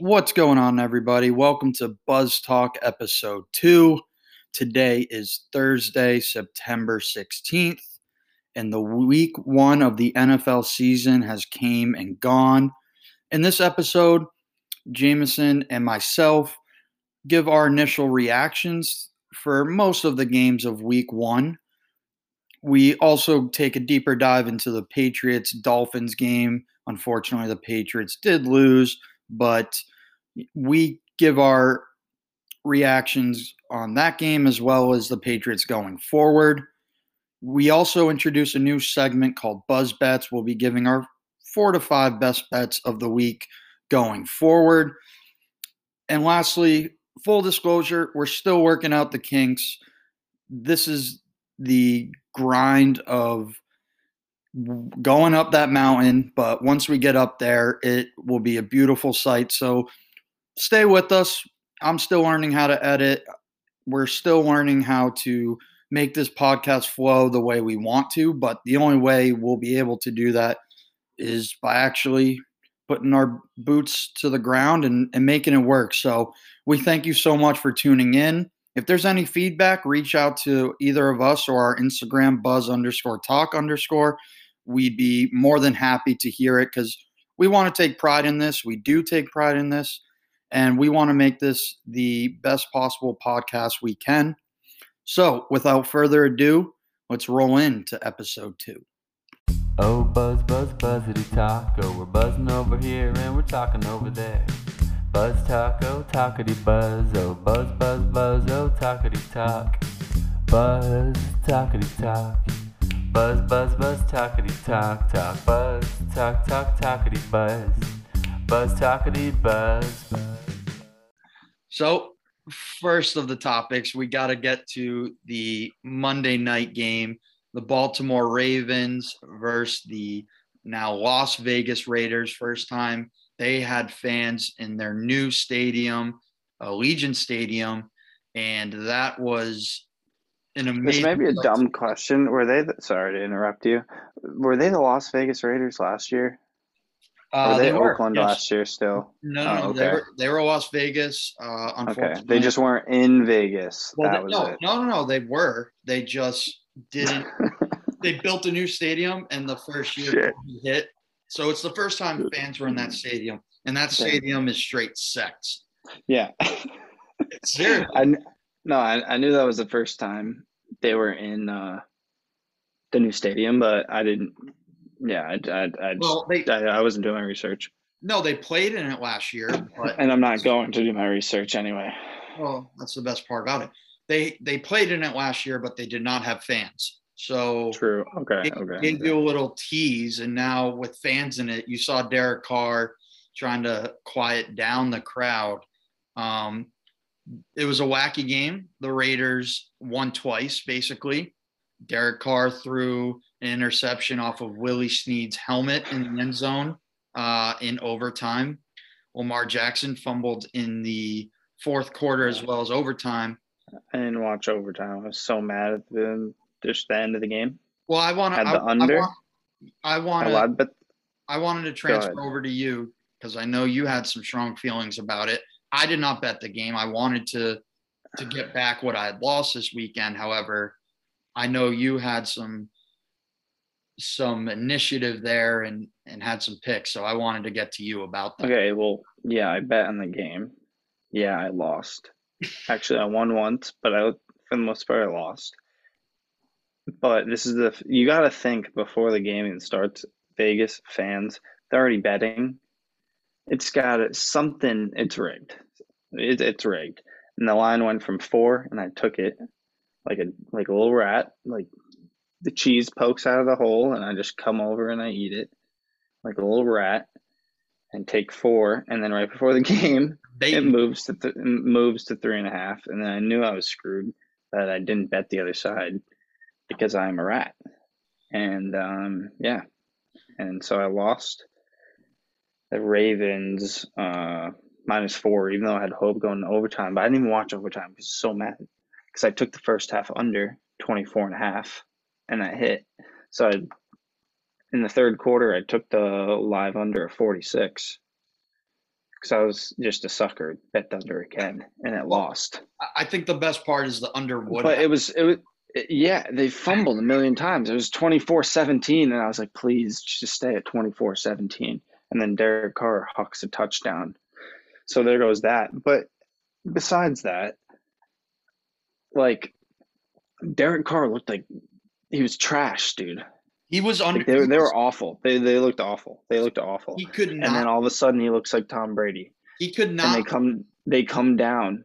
What's going on, everybody? Welcome to Buzz Talk episode two. Today is Thursday, September 16th, and the week one of the NFL season has came and gone. In this episode, Jameson and myself give our initial reactions for most of the games of week one. We also take a deeper dive into the Patriots Dolphins game. Unfortunately, the Patriots did lose, but we give our reactions on that game as well as the Patriots going forward. We also introduce a new segment called Buzz Bets. We'll be giving our four to five best bets of the week going forward. And lastly, full disclosure, we're still working out the kinks. This is the grind of going up that mountain, but once we get up there, it will be a beautiful sight. So stay with us. I'm still learning how to edit. We're still learning how to make this podcast flow the way we want to, but the only way we'll be able to do that is by actually putting our boots to the ground and, and making it work. So we thank you so much for tuning in. If there's any feedback, reach out to either of us or our Instagram buzz underscore talk underscore. We'd be more than happy to hear it because we want to take pride in this. We do take pride in this, and we want to make this the best possible podcast we can. So, without further ado, let's roll into episode two. Oh, buzz, buzz, buzzity taco. We're buzzing over here and we're talking over there. Buzz taco, talkity buzz. Oh, buzz, buzz, buzz. Oh, talkity talk. Buzz, talkity talk. Buzz, buzz, buzz, talkity talk, talk. Buzz, talk, talk, talkity buzz. Buzz, talkity buzz. buzz. So, first of the topics, we got to get to the Monday night game the Baltimore Ravens versus the now Las Vegas Raiders. First time they had fans in their new stadium, Allegiant Stadium, and that was an amazing. This may be a dumb question. Were they? The, sorry to interrupt you. Were they the Las Vegas Raiders last year? Uh, were they, they were, Oakland yes. last year still? No, Oh, no, they were they were Las Vegas. Uh, Okay, they just weren't in Vegas. well, that they- was no, it. no, no, no, they were. They just didn't. they built a new stadium, and the first year hit. So it's the first time fans were in that stadium, and that stadium is straight sex. Yeah. Seriously. I no, I, I knew that was the first time they were in uh, the new stadium, but I didn't. Yeah, I, I, I, just, Well, they I, I wasn't doing my research, no, they played in it last year, but and I'm not going to do my research anyway. well, that's the best part about it. They they played in it last year, but they did not have fans. So True. Okay. it Okay. gave okay. you a little tease, and now with fans in it, you saw Derek Carr trying to quiet down the crowd. Um, it was a wacky game. The Raiders won twice, basically. Derek Carr threw an interception off of Willie Snead's helmet in the end zone uh, in overtime. Lamar Jackson fumbled in the fourth quarter as well as overtime. I didn't watch overtime. I was so mad at the just the end of the game. Well, I want to. I, the under? want, I want I I wanted to transfer over to you because I know you had some strong feelings about it. I did not bet the game. I wanted to to get back what I had lost this weekend. However, I know you had some some initiative there and and had some picks, so I wanted to get to you about that. okay. Well, yeah, I bet on the game. Yeah, I lost. Actually, I won once, but I for the most part I lost. But this is the you got to think before the game even starts. Vegas fans, they're already betting. It's got something. It's rigged. It, it's rigged. And the line went from four, and I took it like a like a little rat. Like the cheese pokes out of the hole, and I just come over and I eat it like a little rat, and take four. And then right before the game, it moves to th- moves to three and a half, and then I knew I was screwed that I didn't bet the other side because I'm a rat, and um, yeah, and so I lost. The Ravens uh, minus four, even though I had hope going to overtime, but I didn't even watch overtime because so mad because I took the first half under 24 and a half, and that hit. So I, in the third quarter, I took the live under of 46 because I was just a sucker. Bet under again, and it lost. I- think the best part is the under would. But it was it was it- yeah, they fumbled a million times. It was 24-17 and I was like, "Please just stay at 24-17." And then Derek Carr hucks a touchdown. So there goes that. But besides that, like Derek Carr looked like he was trash, dude. he was on. Like they, were- they were awful. They they looked awful. They looked awful. He could not. And then all of a sudden he looks like Tom Brady. he could And not. they come they come down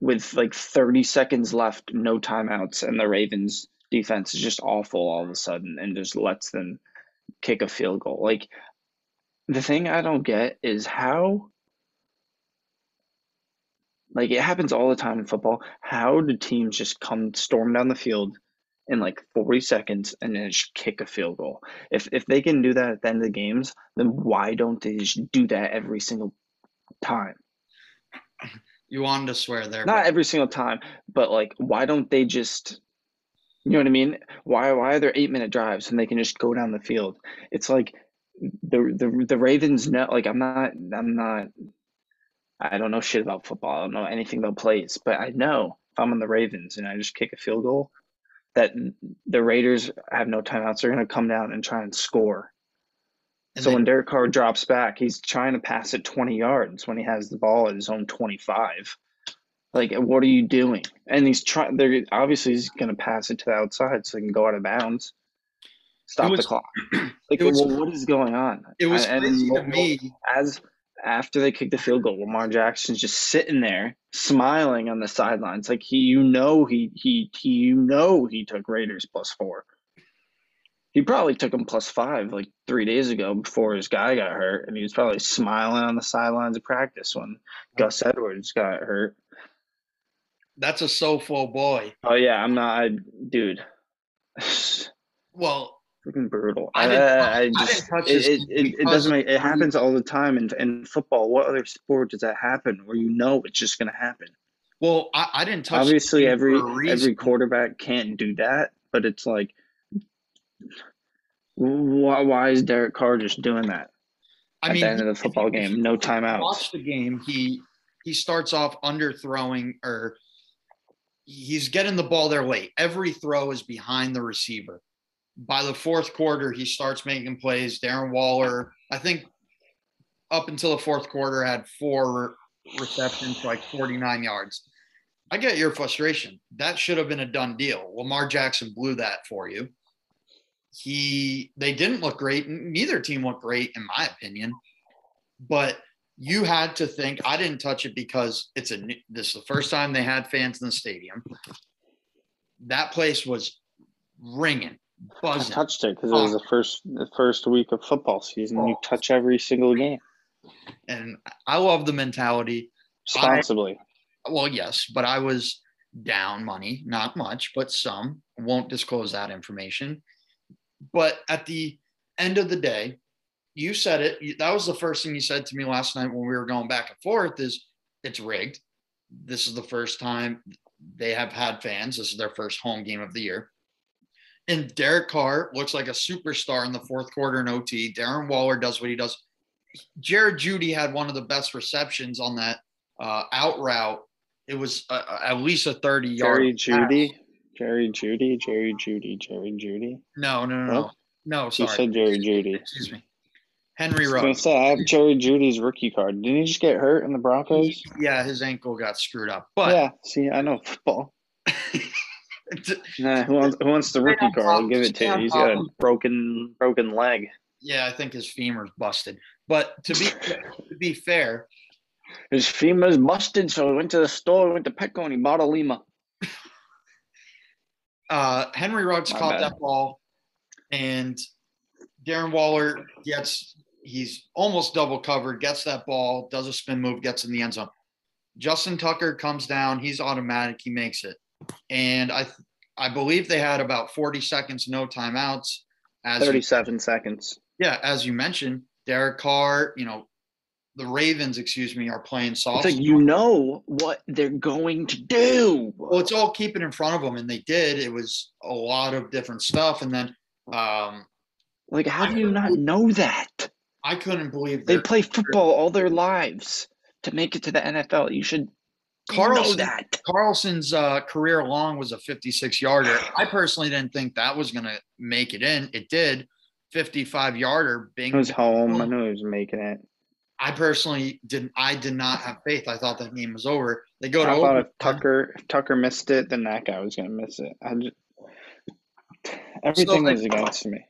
with like 30 seconds left, no timeouts, and the Ravens defense is just awful all of a sudden and just lets them kick a field goal. Like the thing I don't get is how like it happens all the time in football. How do teams just come storm down the field in like 40 seconds and then just kick a field goal? If if they can do that at the end of the games, then why don't they just do that every single time? you wanted to swear there. not but every single time, but like, why don't they just, you know what I mean? Why why are there eight minute drives and they can just go down the field? It's like the the the Ravens know. Like I'm not I'm not. I don't know shit about football. I don't know anything about plays, but I know if I'm on the Ravens and I just kick a field goal, that the Raiders have no timeouts. They're gonna come down and try and score. and So they- when Derek Carr drops back, he's trying to pass it 20 yards when he has the ball at his own 25. Like, what are you doing? And he's trying. They're obviously he's going to pass it to the outside so he can go out of bounds. Stop was- the clock. Like, was- well, what is going on? it was And- crazy to and me. as after they kick the field goal, Lamar Jackson's just sitting there smiling on the sidelines, like he, you know, he he he, you know, he took Raiders plus four. He probably took him plus five like three days ago before his guy got hurt, and he was probably smiling on the sidelines of practice when Gus Edwards got hurt. That's a SoFo boy. Oh yeah, I'm not, I, dude. Well, Freaking brutal. I uh, I, I, I just, touch it, it, it, it doesn't make it happens all the time in, in football. What other sport does that happen where you know it's just gonna happen? well, I, I didn't touch. Obviously, every for a reason. every quarterback can't do that, but it's like, why, why is Derek Carr just doing that I at mean, the end of the football game? you No timeouts. Watch the game. He he starts off underthrowing or he's getting the ball there late. Every throw is behind the receiver. By the fourth quarter, he starts making plays. Darren Waller, I think, up until the fourth quarter, had four receptions like 49 yards. I get your frustration. That should have been a done deal. Lamar Jackson blew that for you. He they didn't look great. Neither team looked great, in my opinion. But you had to think. I didn't touch it because it's a. This is the first time they had fans in the stadium. That place was ringing, I buzzing. touched it because it was oh. the first the first week of football season. You Oh. touch every single game and I love the mentality. responsibly. Well, yes, but I was down money, not much, but some. Won't disclose that information. But at the end of the day, you said it. That was the first thing you said to me last night when we were going back and forth is it's rigged. This is the first time they have had fans. This is their first home game of the year. And Derek Carr looks like a superstar in the fourth quarter in OT. Darren Waller does what he does. Jared Jeudy had one of the best receptions on that uh, out route. It was uh, uh, at least a 30 yard. Jerry Jeudy, Jerry Jeudy, Jerry Jeudy, Jerry Jeudy. No, no, no, no. No, You said Jerry Jeudy. Excuse me. Henry I was say I have Jerry Jeudy's rookie card. Didn't he just get hurt in the Broncos? Yeah, his ankle got screwed up. But yeah. See, I know football. Nah, who wants who wants the rookie on card? I'll give it to you. He's got a broken broken leg. yeah, I think his femur's busted. But to be to be fair, His femur's busted, so he went to the store, went to Petco, and he bought a Lima. uh, Henry Ruggs My caught bad. that ball, and Darren Waller gets he's almost double covered, gets that ball, does a spin move, gets in the end zone. Justin Tucker comes down, he's automatic, he makes it, and I I believe they had about forty seconds, no timeouts. As you- Thirty-seven seconds. yeah, as you mentioned, Derek Carr, you know, the Ravens, excuse me, are playing soft. Like you know what they're going to do. well, it's all keeping in front of them, and they did. It was a lot of different stuff, and then um, like, how do you not know that? I couldn't believe They play football all their lives. to make it to the NFL. You should know that. Carlson's uh, career long was a 56 yarder. I personally didn't think that was going to make it in. It did. 55 yarder. Bing. He was home. I knew he was making it. I personally didn't. I did not have faith. I thought that game was over. They go I to thought if. Tucker if Tucker missed it, then that guy was gonna miss it. I just everything like- was against me.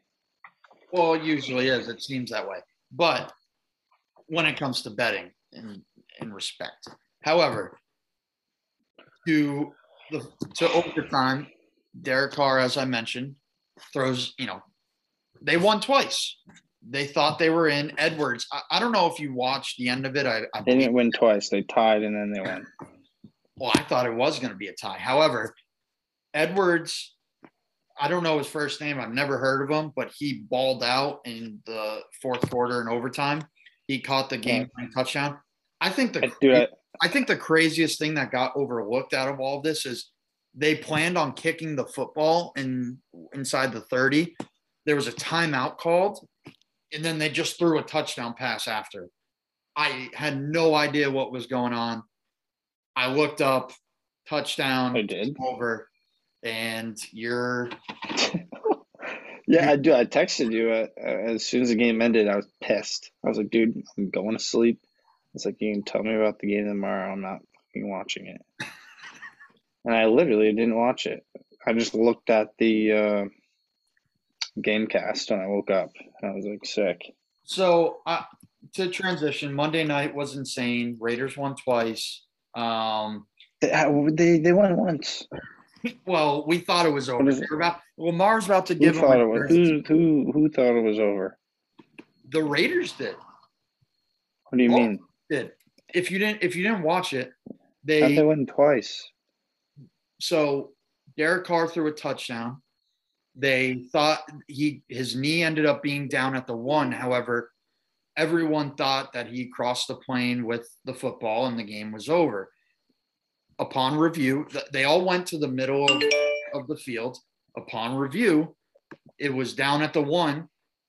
Well, it usually is. It seems that way. But when it comes to betting, in in respect, however, to the to overtime, Derek Carr, as I mentioned, throws. You know, they won twice. They thought they were in. Edwards. I, I don't know if you watched the end of it. I, I They didn't win twice. They tied and then they won. Well, I thought it was going to be a tie. However, Edwards, I don't know his first name. I've never heard of him, but he balled out in the fourth quarter and overtime. He caught the game winning touchdown. I think the dude, I, think the craziest thing that got overlooked out of all of this is they planned on kicking the football in inside the 30. There was a timeout called, and then they just threw a touchdown pass after. I had no idea what was going on. I looked up touchdown I did. over, and you're Yeah, I do. I texted you uh, as soon as the game ended. I was pissed. I was like, dude, I'm going to sleep. It's like you can tell me about the game tomorrow. I'm not fucking watching it. And I literally didn't watch it. I just looked at the uh, game cast when I woke up. And I was like, sick. so uh, to transition. Monday night was insane. Raiders won twice. Um, They, uh, they, they won once. Well, we thought it was over. What is They it? about, well, Mars about to Who give him thought it was? Who, who, who thought it was over? the Raiders did. What do you Oh. mean? Did if you didn't if you didn't watch it, they they win twice? so Derek Carr threw a touchdown. They thought he his knee ended up being down at the one. However, everyone thought that he crossed the plane with the football and the game was over. Upon review, they all went to the middle of, of the field. Upon review, it was down at the one.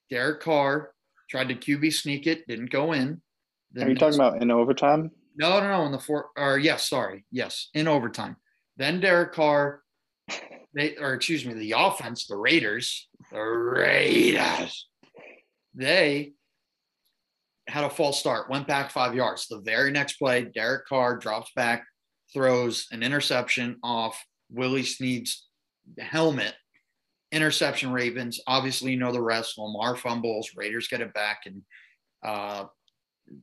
Derek Carr tried to QB sneak it, didn't go in. Are you talking about in overtime? No, no, no. In the four, or yes, sorry, yes, in overtime. Then Derek Carr, they, or excuse me, the offense, the Raiders, the Raiders, they had a false start, went back five yards. The very next play, Derek Carr drops back, throws an interception off Willie Snead's helmet. Interception Ravens. Obviously, you know the rest. Lamar fumbles, Raiders get it back, and uh,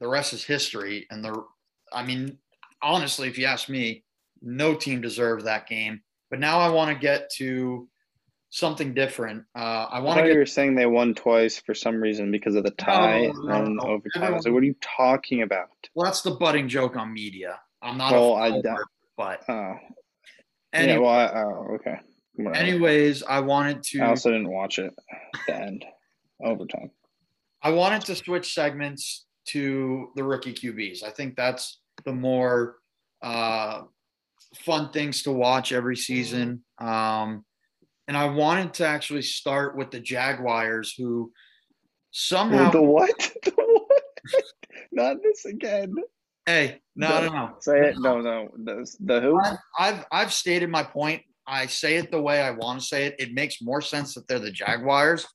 the rest is history. And the, I mean, honestly, if you ask me, no team deserved that game. But now I want to get to something different. Uh, I I want to you get were saying they won twice for some reason because of the tie no, and no. overtime. I was like, Everyone- what are you talking about? well, that's the budding joke on media. I'm not Well, a I follower, doubt- but Oh, Anyway, yeah. Well, I, oh, okay. Whatever. anyways, I wanted to. I also didn't watch it at the end. Overtime. I wanted to switch segments to the rookie QBs. I think that's the more uh, fun things to watch every season. Um, and I wanted to actually start with the Jaguars, who somehow. The what? The what? Not this again. hey, no, no, no. Say it. No, no. The, the who? I- I've I've stated my point. I say it the way I want to say it. It makes more sense that they're the Jaguars.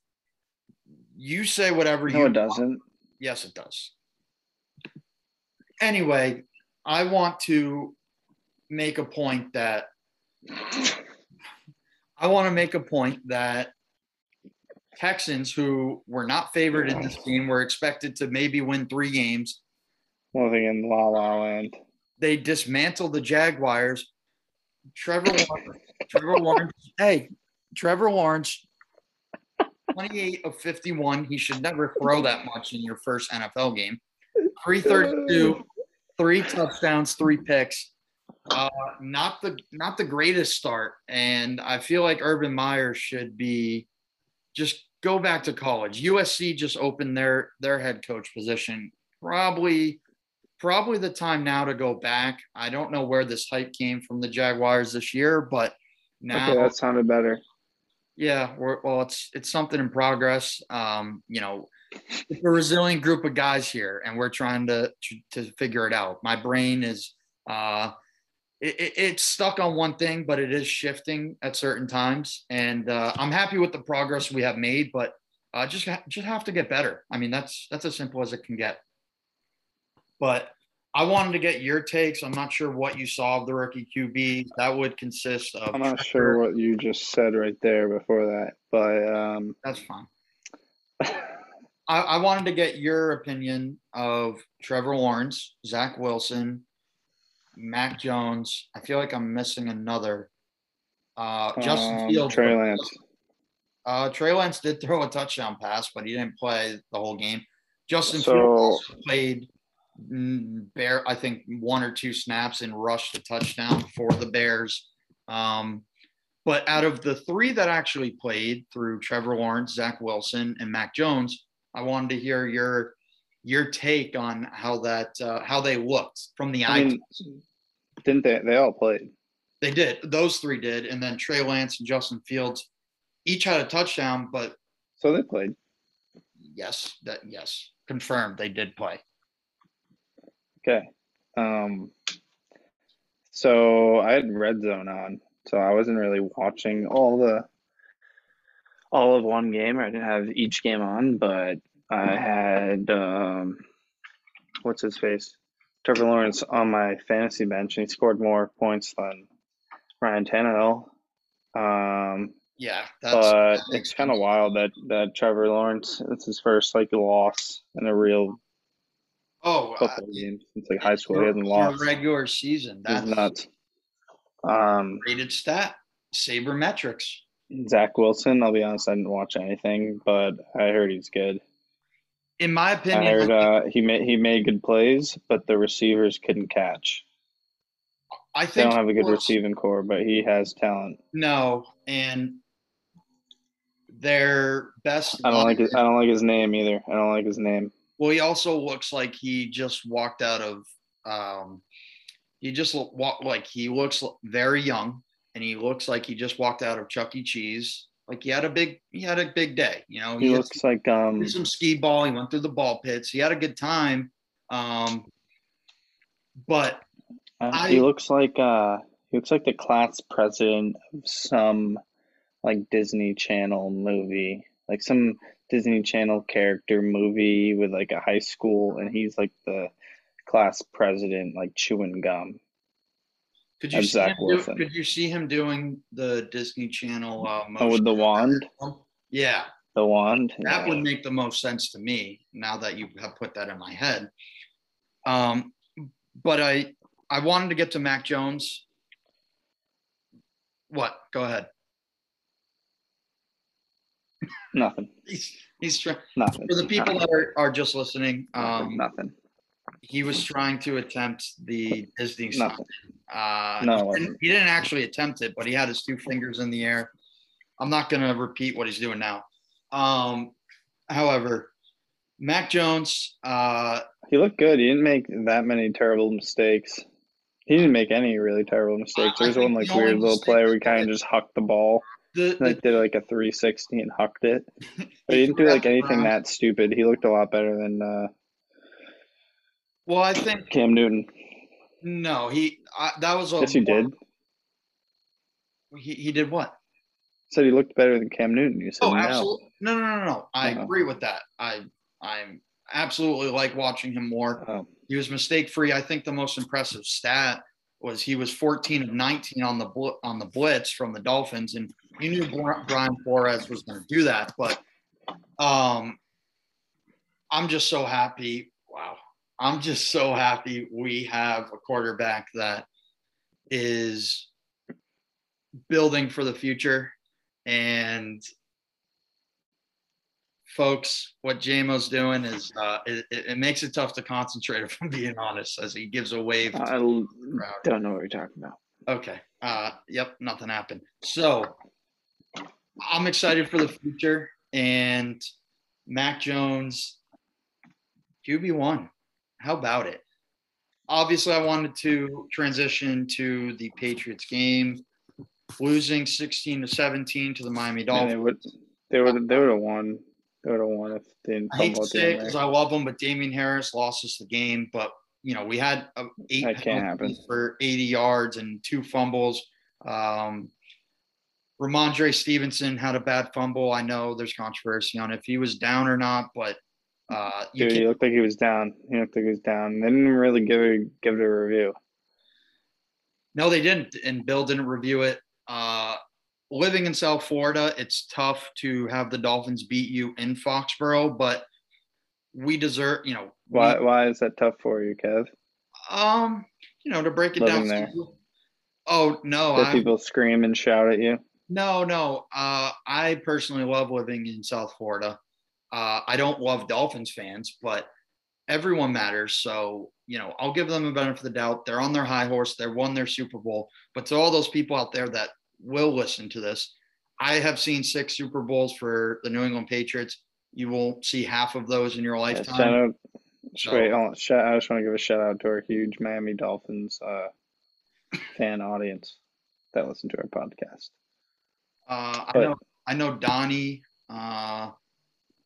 You say whatever you No, it doesn't. Yes, it does. Anyway, I want to make a point that I want to make a point that Texans, who were not favored in this game, were expected to maybe win three games. Living in La La Land. They dismantled the Jaguars. Trevor Lawrence, Trevor Lawrence, hey, Trevor Lawrence, 28 of 51. He should never throw that much in your first NFL game. 332, three touchdowns, three picks. Uh, not the not the greatest start, and I feel like Urban Meyer should be just go back to college. USC just opened their their head coach position. Probably probably the time now to go back. I don't know where this hype came from the Jaguars this year, but now Okay, that sounded better. yeah, we're, well, it's it's something in progress. Um, you know, it's a resilient group of guys here, and we're trying to to, to figure it out. My brain is uh, it, it, it's stuck on one thing, but it is shifting at certain times, and uh, I'm happy with the progress we have made, but uh, just just have to get better. I mean, that's that's as simple as it can get. But I wanted to get your takes. I'm not sure what you saw of the rookie QB. That would consist of. I'm not sure what you just said right there before that, but um, that's fine. I, I, wanted to get your opinion of Trevor Lawrence, Zach Wilson, Mac Jones. I feel like I'm missing another. Uh, Justin um, Fields. Trey Lance. Uh, Trey Lance did throw a touchdown pass, but he didn't play the whole game. Justin so, Fields played Bear, I think one or two snaps and rushed a touchdown for the Bears. Um, but out of the three that actually played through Trevor Lawrence, Zach Wilson, and Mac Jones, I wanted to hear your your take on how that uh, how they looked from the I mean, didn't they? They all played. They did. Those three did, and then Trey Lance and Justin Fields each had a touchdown. But so they played. Yes, that yes, confirmed. They did play. Okay. Um, so I had Red Zone on, so I wasn't really watching all the all of one game. I didn't have each game on, but I had um, what's his face, Trevor Lawrence on my fantasy bench, and he scored more points than Ryan Tannehill. Um, yeah, but it's kind of wild that that Trevor Lawrence it's his first like loss in a real Oh, football uh, since like high school. He hasn't lost regular season. That's nuts. Um, rated stat sabermetrics. Zach Wilson. I'll be honest, I didn't watch anything, but I heard he's good. In my opinion, I heard uh, he made he made good plays, but the receivers couldn't catch. I think they don't have a good was, receiving core, but he has talent. No, and their best. I don't like his, I don't like his name either. I don't like his name. Well, he also looks like he just walked out of. Um, he just walked like he looks very young, and he looks like he just walked out of Chuck E. Cheese. Like he had a big, he had a big day. You know, he, he looks like um some skee ball. He went through the ball pits. He had a good time. Um, but uh, I, he looks like uh he looks like the class president of some like Disney Channel movie, like some Disney Channel character movie with like a high school, and he's like the class president, like chewing gum. Could you see him do, Could you see him doing the Disney Channel? Uh, oh, with the wand. Yeah, the wand. That yeah. would make the most sense to me now that you have put that in my head. Um, but I I wanted to get to Mac Jones. What? Go ahead. Nothing. he's he's trying. Nothing. For the people Nothing. that are, are just listening, um, Nothing. He was trying to attempt the Disney Nothing. Uh, no, he didn't, he didn't actually attempt it, but he had his two fingers in the air. I'm not going to repeat what he's doing now. Um, however, Mac Jones. Uh, he looked good. He didn't make that many terrible mistakes. He didn't make any really terrible mistakes. There's one like weird little play where he kind of just hucked the ball. The, like did like a 360 and hucked it. But he didn't do like anything that stupid. He looked a lot better than uh Well, I think Cam Newton. No, he uh, that was a Yes, he did. He he did what? Said he looked better than Cam Newton. You said oh, absolutely. No, no, no, no. I uh-huh. agree with that. I I'm absolutely like watching him more. Oh. He was mistake free. I think the most impressive stat was he was 14 of 19 on the bl- on the blitz from the Dolphins, and you knew Brian Flores was going to do that. But um, I'm just so happy. Wow, I'm just so happy we have a quarterback that is building for the future and folks, what JMO's doing is uh, it, it, makes it tough to concentrate. If I'm being honest, as he gives a wave. I don't know what you're talking about. Okay. Uh, yep. Nothing happened. So I'm excited for the future and Mac Jones, QB one. How about it? Obviously, I wanted to transition to the Patriots game, losing 16 to 17 to the Miami Dolphins. they would, they would, they would have won They would have won if they didn't I hate to say it because. I love them, but Damien Harris lost us the game. But you know, we had eight That can't penalties for 80 yards and two fumbles. Um, Rhamondre Stevenson had a bad fumble. I know there's controversy on if he was down or not, but uh, you Dude, he looked like he was down. He looked like he was down. They didn't really give it give it a review. no, they didn't, and Bill didn't review it. Uh, living in South Florida, it's tough to have the Dolphins beat you in Foxborough, but we deserve, you know, we- Why why is that tough for you, Kev? Um, you know, to break it Living down. there. Oh no, Did I people scream and shout at you? no no. Uh, I personally love living in South Florida. Uh, I don't love Dolphins fans, but everyone matters. So you know, I'll give them a benefit of the doubt. They're on their high horse. They won their Super Bowl. But to all those people out there that will listen to this, I have seen six Super Bowls for the New England Patriots. You won't see half of those in your lifetime. shout out. So- Wait, on. Shout, I just want to give a shout out to our huge Miami Dolphins uh, fan audience that listen to our podcast. Uh, I know I know Donnie. Uh,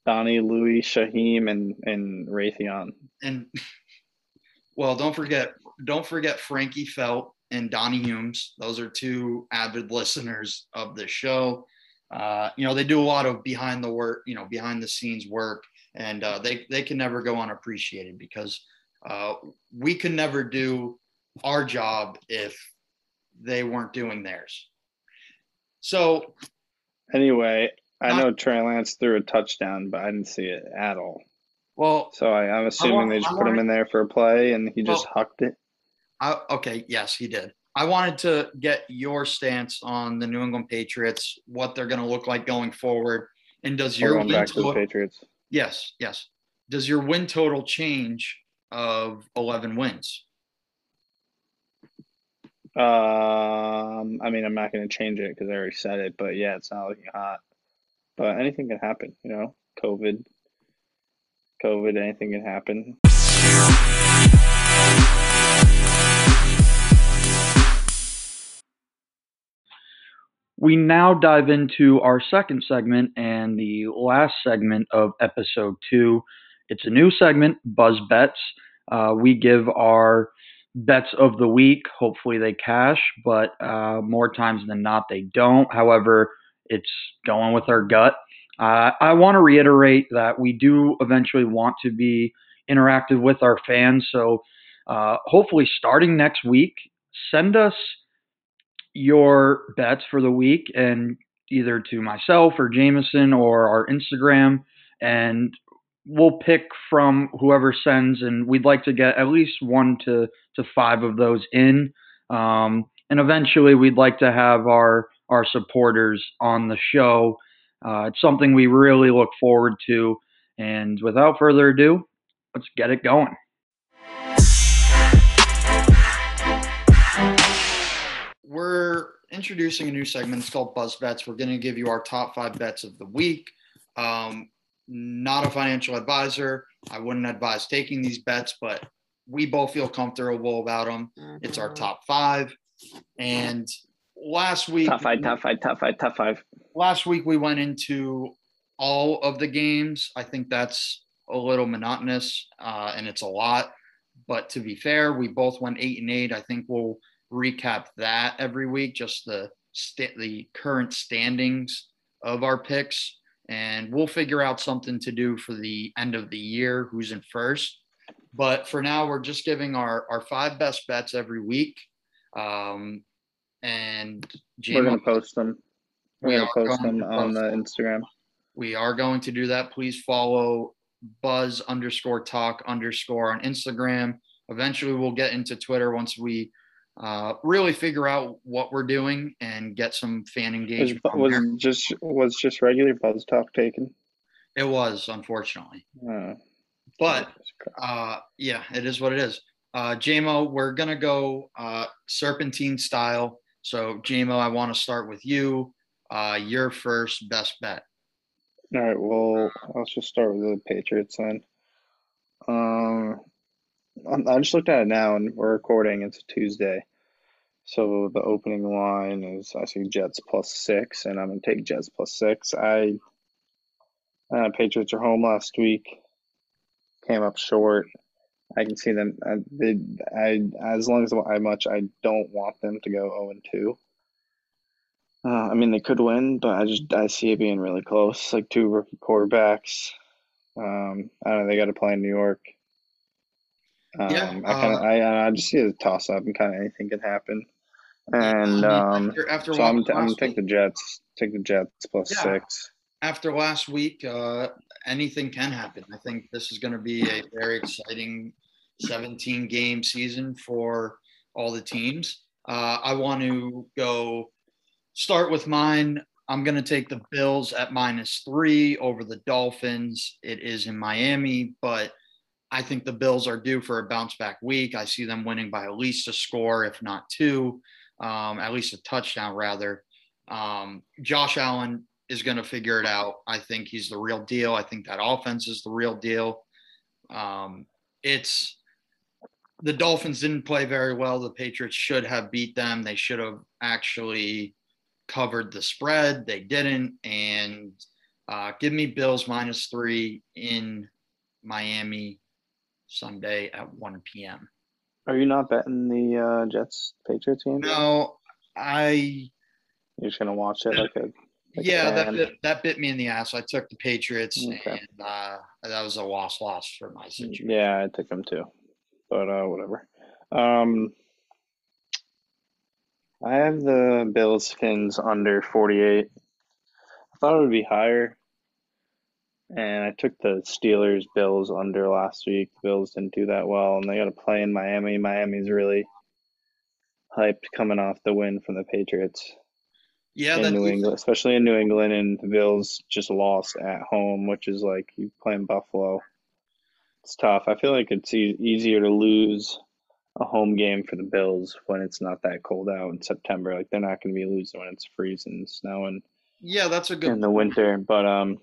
Donnie, Louis, Shaheem, and and Raytheon. and well, don't forget, don't forget Frankie Felt and Donnie Humes. Those are two avid listeners of the show. Uh, you know, they do a lot of behind the work, you know, behind the scenes work, and uh, they they can never go unappreciated because uh, we can never do our job if they weren't doing theirs. So Anyway, I know Trey Lance threw a touchdown, but I didn't see it at all. well, So I, I'm assuming want- they just I put him in there for a play, and he just Well- hucked it. I, okay, yes, he did. I wanted to get your stance on the New England Patriots, what they're going to look like going forward, and does your win back to the total, Patriots. yes, yes, does your win total change of eleven wins? Um, I mean, I'm not going to change it because I already said it, but yeah, it's not looking hot. But anything can happen, you know. COVID, COVID, anything can happen. We now dive into our second segment and the last segment of episode two. It's a new segment, Buzz Bets. Uh, we give our bets of the week. Hopefully they cash, but uh, more times than not they don't. However, it's going with our gut. Uh, I want to reiterate that we do eventually want to be interactive with our fans. So uh, hopefully, starting next week, send us your bets for the week and either to myself or Jameson or our Instagram, and we'll pick from whoever sends. And we'd like to get at least one to to five of those in. Um, and eventually, we'd like to have our our supporters on the show. Uh, it's something we really look forward to. And without further ado, let's get it going. We're introducing a new segment. It's called Buzz Bets. We're going to give you our top five bets of the week. Um, not a financial advisor. I wouldn't advise taking these bets, but we both feel comfortable about them. It's our top five. And last week, Top five, top five, top five, top five. last week we went into all of the games. I think that's a little monotonous uh, and it's a lot. But to be fair, we both went eight and eight. I think we'll recap that every week, just the sta- the current standings of our picks, and we'll figure out something to do for the end of the year. Who's in first? But for now, we're just giving our our five best bets every week. Um, and We're gonna post them. We're We gonna post going them to on post the them. Instagram. we are going to do that. Please follow buzz underscore talk underscore on Instagram. Eventually, we'll get into Twitter once we uh, really figure out what we're doing and get some fan engagement. from was just was just regular buzz talk taken. It was, unfortunately. Uh, But uh, yeah, it is what it is. Uh, JMO, we're going to go uh, serpentine style. So, JMO, I want to start with you. Uh, your first best bet. all right. Well, let's just start with the Patriots then. Um, I just looked at it now, and we're recording. It's a Tuesday, so the opening line is I see Jets plus six, and I'm gonna take Jets plus six. I Uh, Patriots are home last week. Came up short. I can see them. I, they, I as long as I much I don't want them to go zero and two. Uh, I mean, they could win, but I just I see it being really close. Like two rookie quarterbacks. Um, I don't know. They got to play in New York. Um, Yeah, I kind of uh, I I just see it as a toss up, and kind of anything can happen. And um, after, after so I'm I'm take the Jets. Take the Jets plus Yeah. six. after last week, uh, anything can happen. I think this is going to be a very exciting 17 game season for all the teams. Uh, I want to go start with mine. I'm going to take the Bills at minus three over the Dolphins. It is in Miami, but I think the Bills are due for a bounce back week. I see them winning by at least a score, if not two, um, at least a touchdown, rather. Um, Josh Allen is going to figure it out. I think he's the real deal. I think that offense is the real deal. Um, it's the Dolphins didn't play very well. The Patriots should have beat them. They should have actually covered the spread. They didn't. And uh, give me Bills minus three in Miami Sunday at 1 p.m. Are you not betting the uh, Jets Patriots game? No, I You're just gonna watch it like a like a yeah, that bit, that bit me in the ass. I took the Patriots, Okay. and uh, that was a loss loss for my situation. Yeah, I took them too, but uh, whatever. Um, I have the Bills Fins under 48. I thought it would be higher, and I took the Steelers Bills under last week. The Bills didn't do that well, and they got to play in Miami. Miami's really hyped coming off the win from the Patriots Yeah, in New defense- England, especially in New England, and the Bills just lost at home, which is like you playing Buffalo. It's tough. I feel like it's e- easier to lose a home game for the Bills when it's not that cold out in September. Like they're not going to be losing when it's freezing, snowing Yeah, that's a good. in the winter. But um,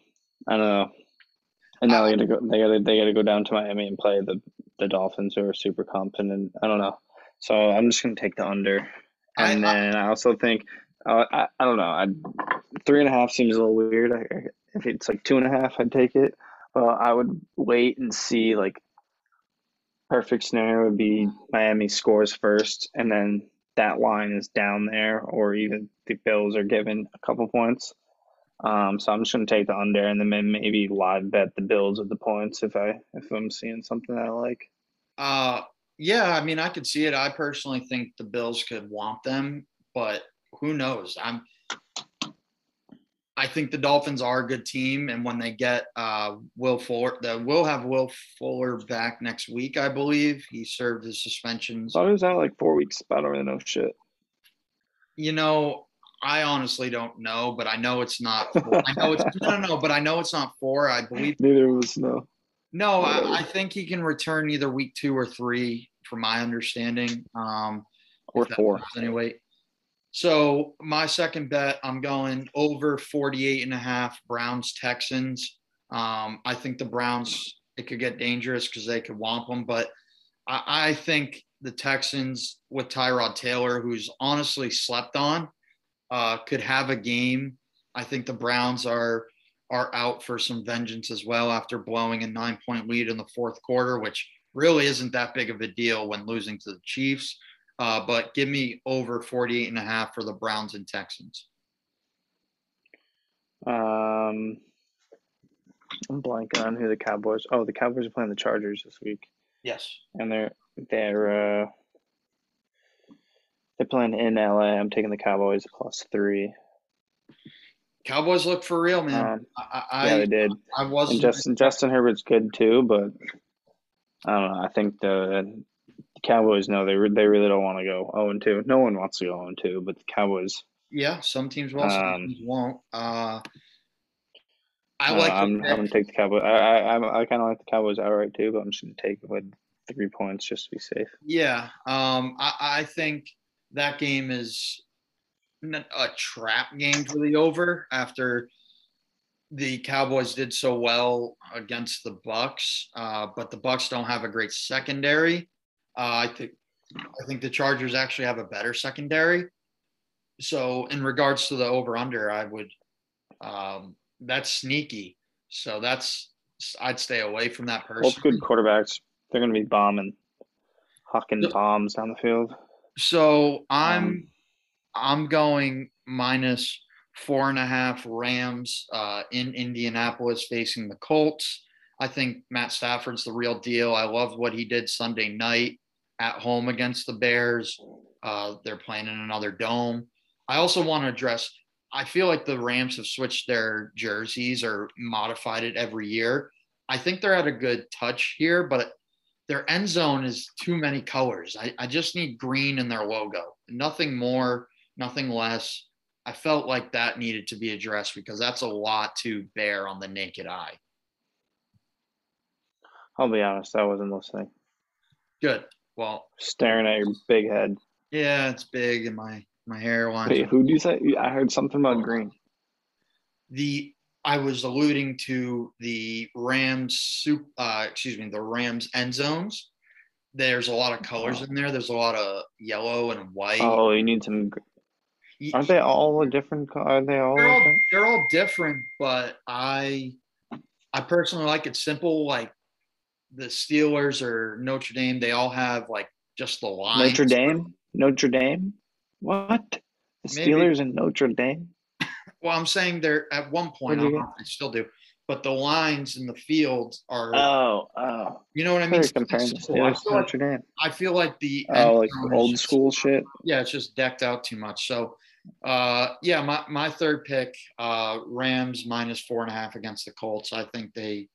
I don't know. And now they got to go. They got to they got to go down to Miami and play the the Dolphins, who are super competent. I don't know. So I'm just going to take the under. And I- then I also think uh, I I don't know. I three and a half seems a little weird. I, I- if it's like two and a half, I'd take it. Well, I would wait and see. Like perfect scenario would be Miami scores first, and then that line is down there, or even the Bills are given a couple points. Um, so I'm just gonna take the under, and then maybe live bet the Bills with the points if I if I'm seeing something that I like. Uh, yeah, I mean, I could see it. I personally think the Bills could want them, but who knows? I'm. I think the Dolphins are a good team, and when they get uh, Will Fuller, the will have Will Fuller back next week, I believe. He served his suspensions. I was out like four weeks, but I don't really know shit. You know, I honestly don't know, but I know it's not. Four. I know it's no, no, no, but I know it's not four. I believe Neither of us know. No, I, I think he can return either week two or three, from my understanding. Um, Or four. Anyway, so my second bet, I'm going over 48 and a half Browns Texans. Um, I think the Browns, it could get dangerous because they could womp them, but I, I think the Texans with Tyrod Taylor, who's honestly slept on, uh, could have a game. I think the Browns are are out for some vengeance as well after blowing a nine point lead in the fourth quarter, which really isn't that big of a deal when losing to the Chiefs. Uh, but give me over 48 and a half for the Browns and Texans. Um, I'm blanking on who the Cowboys. Oh, the Cowboys are playing the Chargers this week, Yes. and they're they're uh they're playing in LA. I'm taking the Cowboys plus three. Cowboys look for real, man. Um, I, I, yeah, they did. I And wasn't. Justin Justin Herbert's good too, but I don't know. I think the Cowboys know they re- they really don't want to go 0 and 2. No one wants to go 0 and 2, but the Cowboys. yeah, some teams will, some Um, teams won't. Uh, I uh, like. I'm, I'm gonna take the Cowboys. I I I'm- I kind of like the Cowboys outright too, but I'm just gonna take it with three points just to be safe. Yeah, um, I, I think that game is a trap game for the over after the Cowboys did so well against the Bucs, uh, but the Bucs don't have a great secondary. Uh, I think I think the Chargers actually have a better secondary. So, in regards to the over under, I would um, that's sneaky. So that's I'd stay away from that person. Both good quarterbacks. They're going to be bombing, hucking So- bombs down the field. So I'm Um, I'm going minus four and a half Rams uh, in Indianapolis facing the Colts. I think Matt Stafford's the real deal. I love what he did Sunday night at home against the Bears. Uh, they're playing in another dome. I also want to address. I feel like the Rams have switched their jerseys or modified it every year. I think they're at a good touch here, but their end zone is too many colors. I, I just need green in their logo. Nothing more, nothing less. I felt like that needed to be addressed because that's a lot to bear on the naked eye. I'll be honest, I wasn't listening. Good. Well, Staring at your big head. yeah, it's big in my my hairline. Wait, who do you say? I heard something about green. the I was alluding to the Rams soup uh excuse me, the Rams end zones. There's a lot of colors in there. There's a lot of yellow and white. Oh, you need some. Aren't they all a different? Are they all they're all different? they're all different, but I I personally like it simple. Like the Steelers or Notre Dame, they all have like just the line. Notre Dame? Notre Dame? What? The Maybe. Steelers and Notre Dame? Well, I'm saying they're at one point. I Where'd don't know if still do, but the lines in the field are. Oh, oh. you know what I I mean? thought you comparing the Simple. I feel like, Notre Dame. I feel like the Oh, like old just- school shit. yeah, it's just decked out too much. So, uh, yeah, my, my third pick, uh, Rams minus four and a half against the Colts. I think they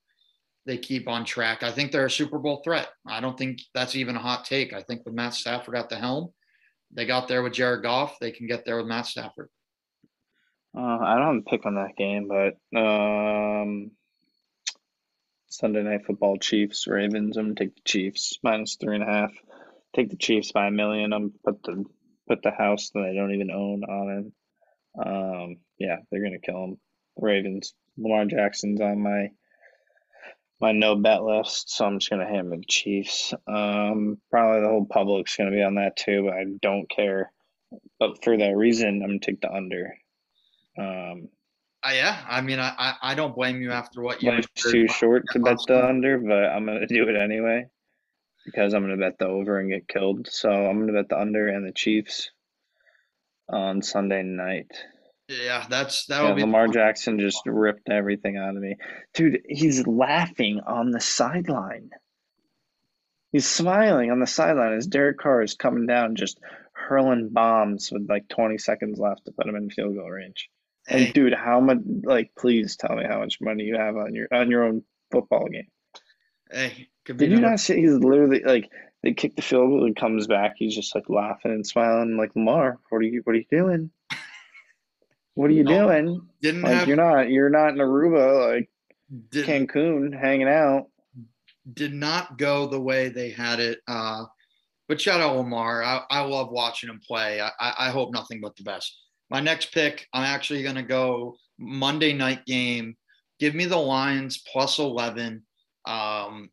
they keep on track. I think they're a Super Bowl threat. I don't think that's even a hot take. I think with Matt Stafford at the helm, they got there with Jared Goff. They can get there with Matt Stafford. Uh, I don't pick on that game, but um, Sunday night football, Chiefs, Ravens. I'm gonna take the Chiefs minus three and a half. Take the Chiefs by a million. I'm put the put the house that I don't even own on it. Um, yeah, they're gonna kill them. Ravens. Lamar Jackson's on my my no bet list, so I'm just gonna hammer the Chiefs. Um, probably the whole public's gonna be on that too, but I don't care. But for that reason, I'm gonna take the under. Um, Uh, yeah, I mean, I, I I don't blame you after what you. life's too short to bet the under, but I'm gonna do it anyway because I'm gonna bet the over and get killed. So I'm gonna bet the under and the Chiefs on Sunday night. Yeah, that's that Yeah, would be Lamar Jackson just ripped everything out of me, dude. He's laughing on the sideline. He's smiling on the sideline as Derek Carr is coming down, just hurling bombs with like 20 seconds left to put him in field goal range. Hey, And dude, how much? Like, please tell me how much money you have on your on your own football game. hey, Did you number- not see? He's literally like they kick the field goal, he comes back, he's just like laughing and smiling, like Lamar, what are you? What are you doing? What are you No, doing? didn't Like have you're not you're not in Aruba, like did, Cancun, hanging out. did not go the way they had it. Uh, but shout out Lamar. I, I love watching him play. I, I, hope nothing but the best. My next pick, I'm actually going to go Monday night game. Give me the Lions plus 11. Um,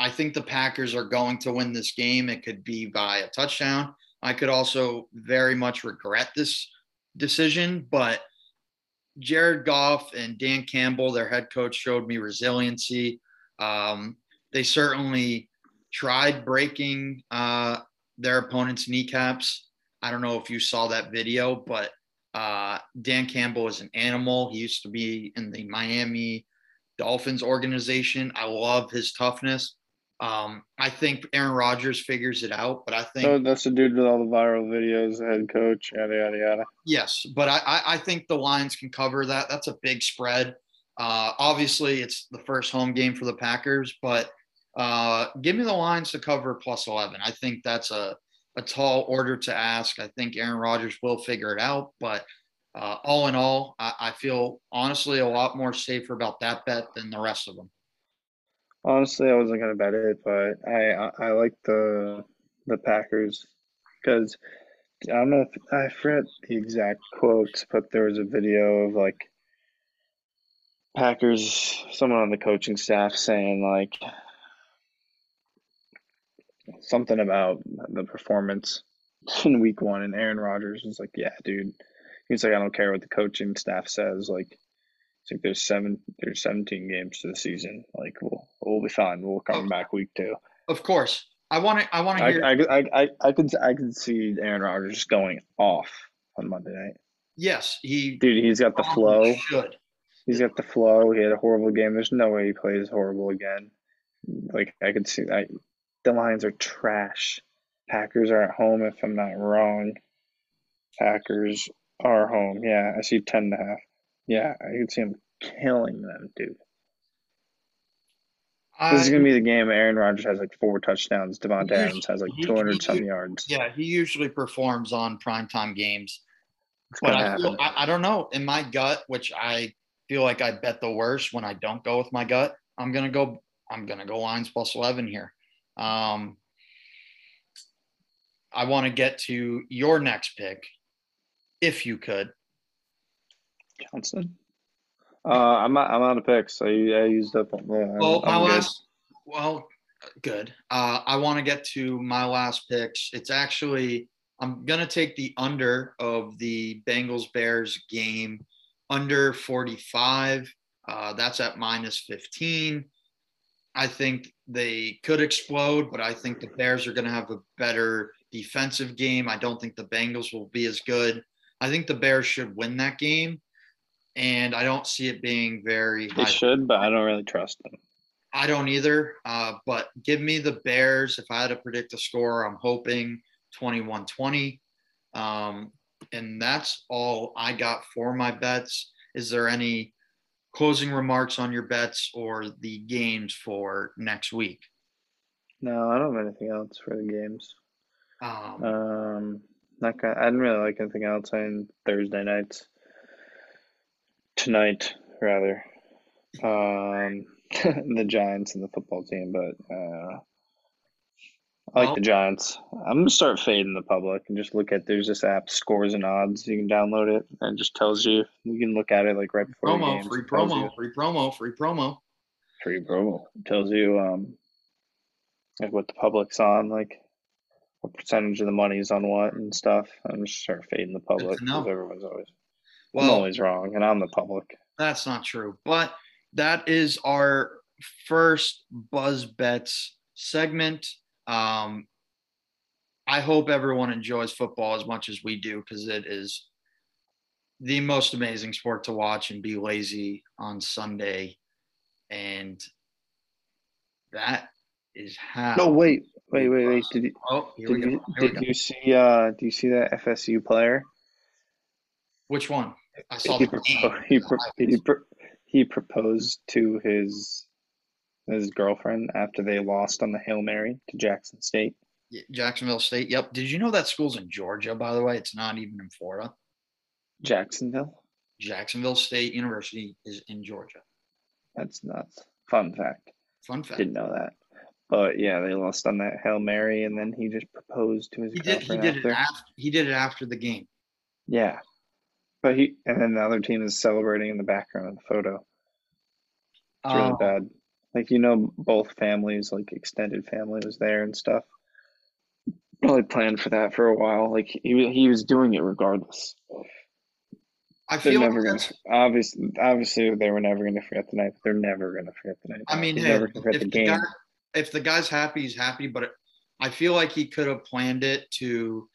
I think the Packers are going to win this game. It could be by a touchdown. I could also very much regret this decision, but Jared Goff and Dan Campbell, their head coach, showed me resiliency. Um, they certainly tried breaking uh, their opponent's kneecaps. I don't know if you saw that video, but uh, Dan Campbell is an animal. He used to be in the Miami Dolphins organization. I love his toughness. Um, I think Aaron Rodgers figures it out, but I think So that's the dude with all the viral videos, head coach, yada yada yada. Yes, but I, I, think the Lions can cover that. That's a big spread. Uh, obviously, it's the first home game for the Packers, but uh, give me the Lions to cover plus 11. I think that's a, a tall order to ask. I think Aaron Rodgers will figure it out, but uh, all in all, I, I feel honestly a lot more safer about that bet than the rest of them. Honestly, I wasn't gonna bet it, but I I, I like the the Packers because I don't know if I forget the exact quotes, but there was a video of like Packers, someone on the coaching staff saying like something about the performance in week one, and Aaron Rodgers was like, "Yeah, dude." He's like, "I don't care what the coaching staff says. Like, think there's seven there's 17 games to the season. Like we'll we'll be fine. We'll come Okay. back week two. Of course. I want to. I want to hear. I, I, I, I could I could see Aaron Rodgers just going off on Monday night. yes, he Dude, he's got the flow. Should. He's got the flow. He had a horrible game. There's no way he plays horrible again. Like I could see I, the Lions are trash. Packers are at home if I'm not wrong. Packers are home. Yeah, I see ten and a half. Yeah, I could see him killing them, dude. This is gonna be the game. Aaron Rodgers has like four touchdowns. Davante Adams has like two hundred some yards. Yeah, he usually performs on primetime games. It's But I, feel, I I don't know. In my gut, which I feel like I bet the worst when I don't go with my gut, I'm gonna go. I'm gonna go Lions plus eleven here. Um, I want to get to your next pick, if you could. Johnson. Uh, I'm out, I'm out of picks. I, I used up. Uh, Well, my I'm good. last. Well, good. Uh, I want to get to my last picks. It's actually I'm gonna take the under of the Bengals Bears game, under 45. Uh, that's at minus 15. I think they could explode, but I think the Bears are going to have a better defensive game. I don't think the Bengals will be as good. I think the Bears should win that game, and I don't see it being very They high. should, but I don't really trust them. I don't either. Uh, but give me the Bears. If I had to predict a score, I'm hoping 21 20. Um, and that's all I got for my bets. Is there any closing remarks on your bets or the games for next week? No, I don't have anything else for the games. Um, Um, not gonna, I didn't really like anything else on Thursday nights. Tonight, rather. Um, the Giants and the football team, but uh, I like Well- the Giants. I'm gonna start fading the public and just look at. There's this app, Scores and Odds. You can download it and it just tells you. You can look at it like right before the promo, free promo, you- free promo, free promo. free promo. It tells you um like what the public's on, like what percentage of the money's on what and stuff. I'm just start fading the public because everyone's always I'm always wrong and I'm the public. That's not true. But that is our first Buzz Bets segment. Um, I hope everyone enjoys football as much as we do because it is the most amazing sport to watch and be lazy on Sunday. And that is how. No, wait, wait, wait, wait. Did you Oh, here we did go. you, did you see uh do you see that FSU player? Which one? I saw He, the he, pro- he, pro- he proposed to his his girlfriend after they lost on the Hail Mary to Jackson State. Jacksonville State. Yep. Did you know that school's in Georgia, by the way? It's not even in Florida. Jacksonville? Jacksonville State University is in Georgia. That's nuts. Fun fact. Fun fact. Didn't know that. But yeah, they lost on that Hail Mary and then he just proposed to his He did. He did after. it after. He did it after the game. Yeah. But he and then the other team is celebrating in the background of the photo. It's really Uh, bad. Like you know both families, like extended family was there and stuff. Probably planned for that for a while. Like he he was doing it regardless. I They're feel. never like gonna obviously obviously they were never gonna forget the night. They're never gonna forget the night. I mean, hey, never forget if the the game. guy, if the guy's happy, he's happy. But I feel like he could have planned it to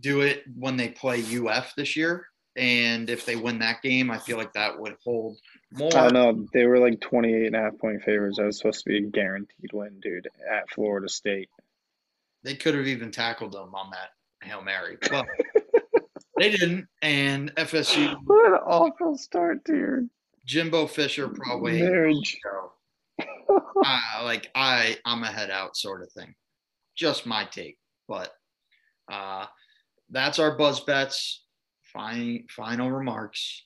do it when they play UF this year. And if they win that game, I feel like that would hold more. I don't know. They were like 28 and a half point favorites. That was supposed to be a guaranteed win, dude, at Florida State. They could have even tackled them on that Hail Mary. But they didn't. And FSU, What an awful start your Jimbo Fisher probably marriage. uh, like I I'm a head out sort of thing. Just my take. But uh that's our buzz bets. Final final remarks.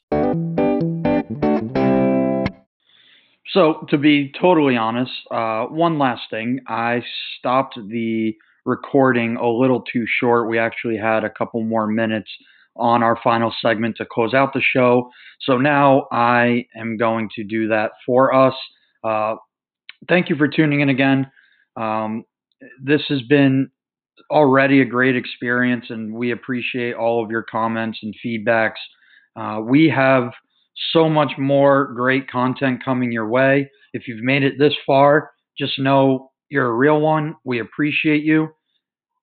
So to be totally honest, uh, one last thing. I stopped the recording a little too short. We actually had a couple more minutes on our final segment to close out the show. So now I am going to do that for us. Uh, thank you for tuning in again. Um, this has been already a great experience, and we appreciate all of your comments and feedbacks. Uh, we have So much more great content coming your way. If you've made it this far, just know you're a real one. We appreciate you,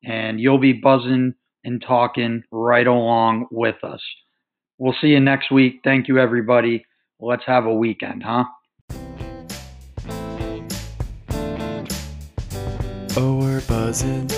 and you'll be buzzing and talking right along with us. We'll see you next week. Thank you, everybody. Let's have a weekend, huh? Oh, we're buzzing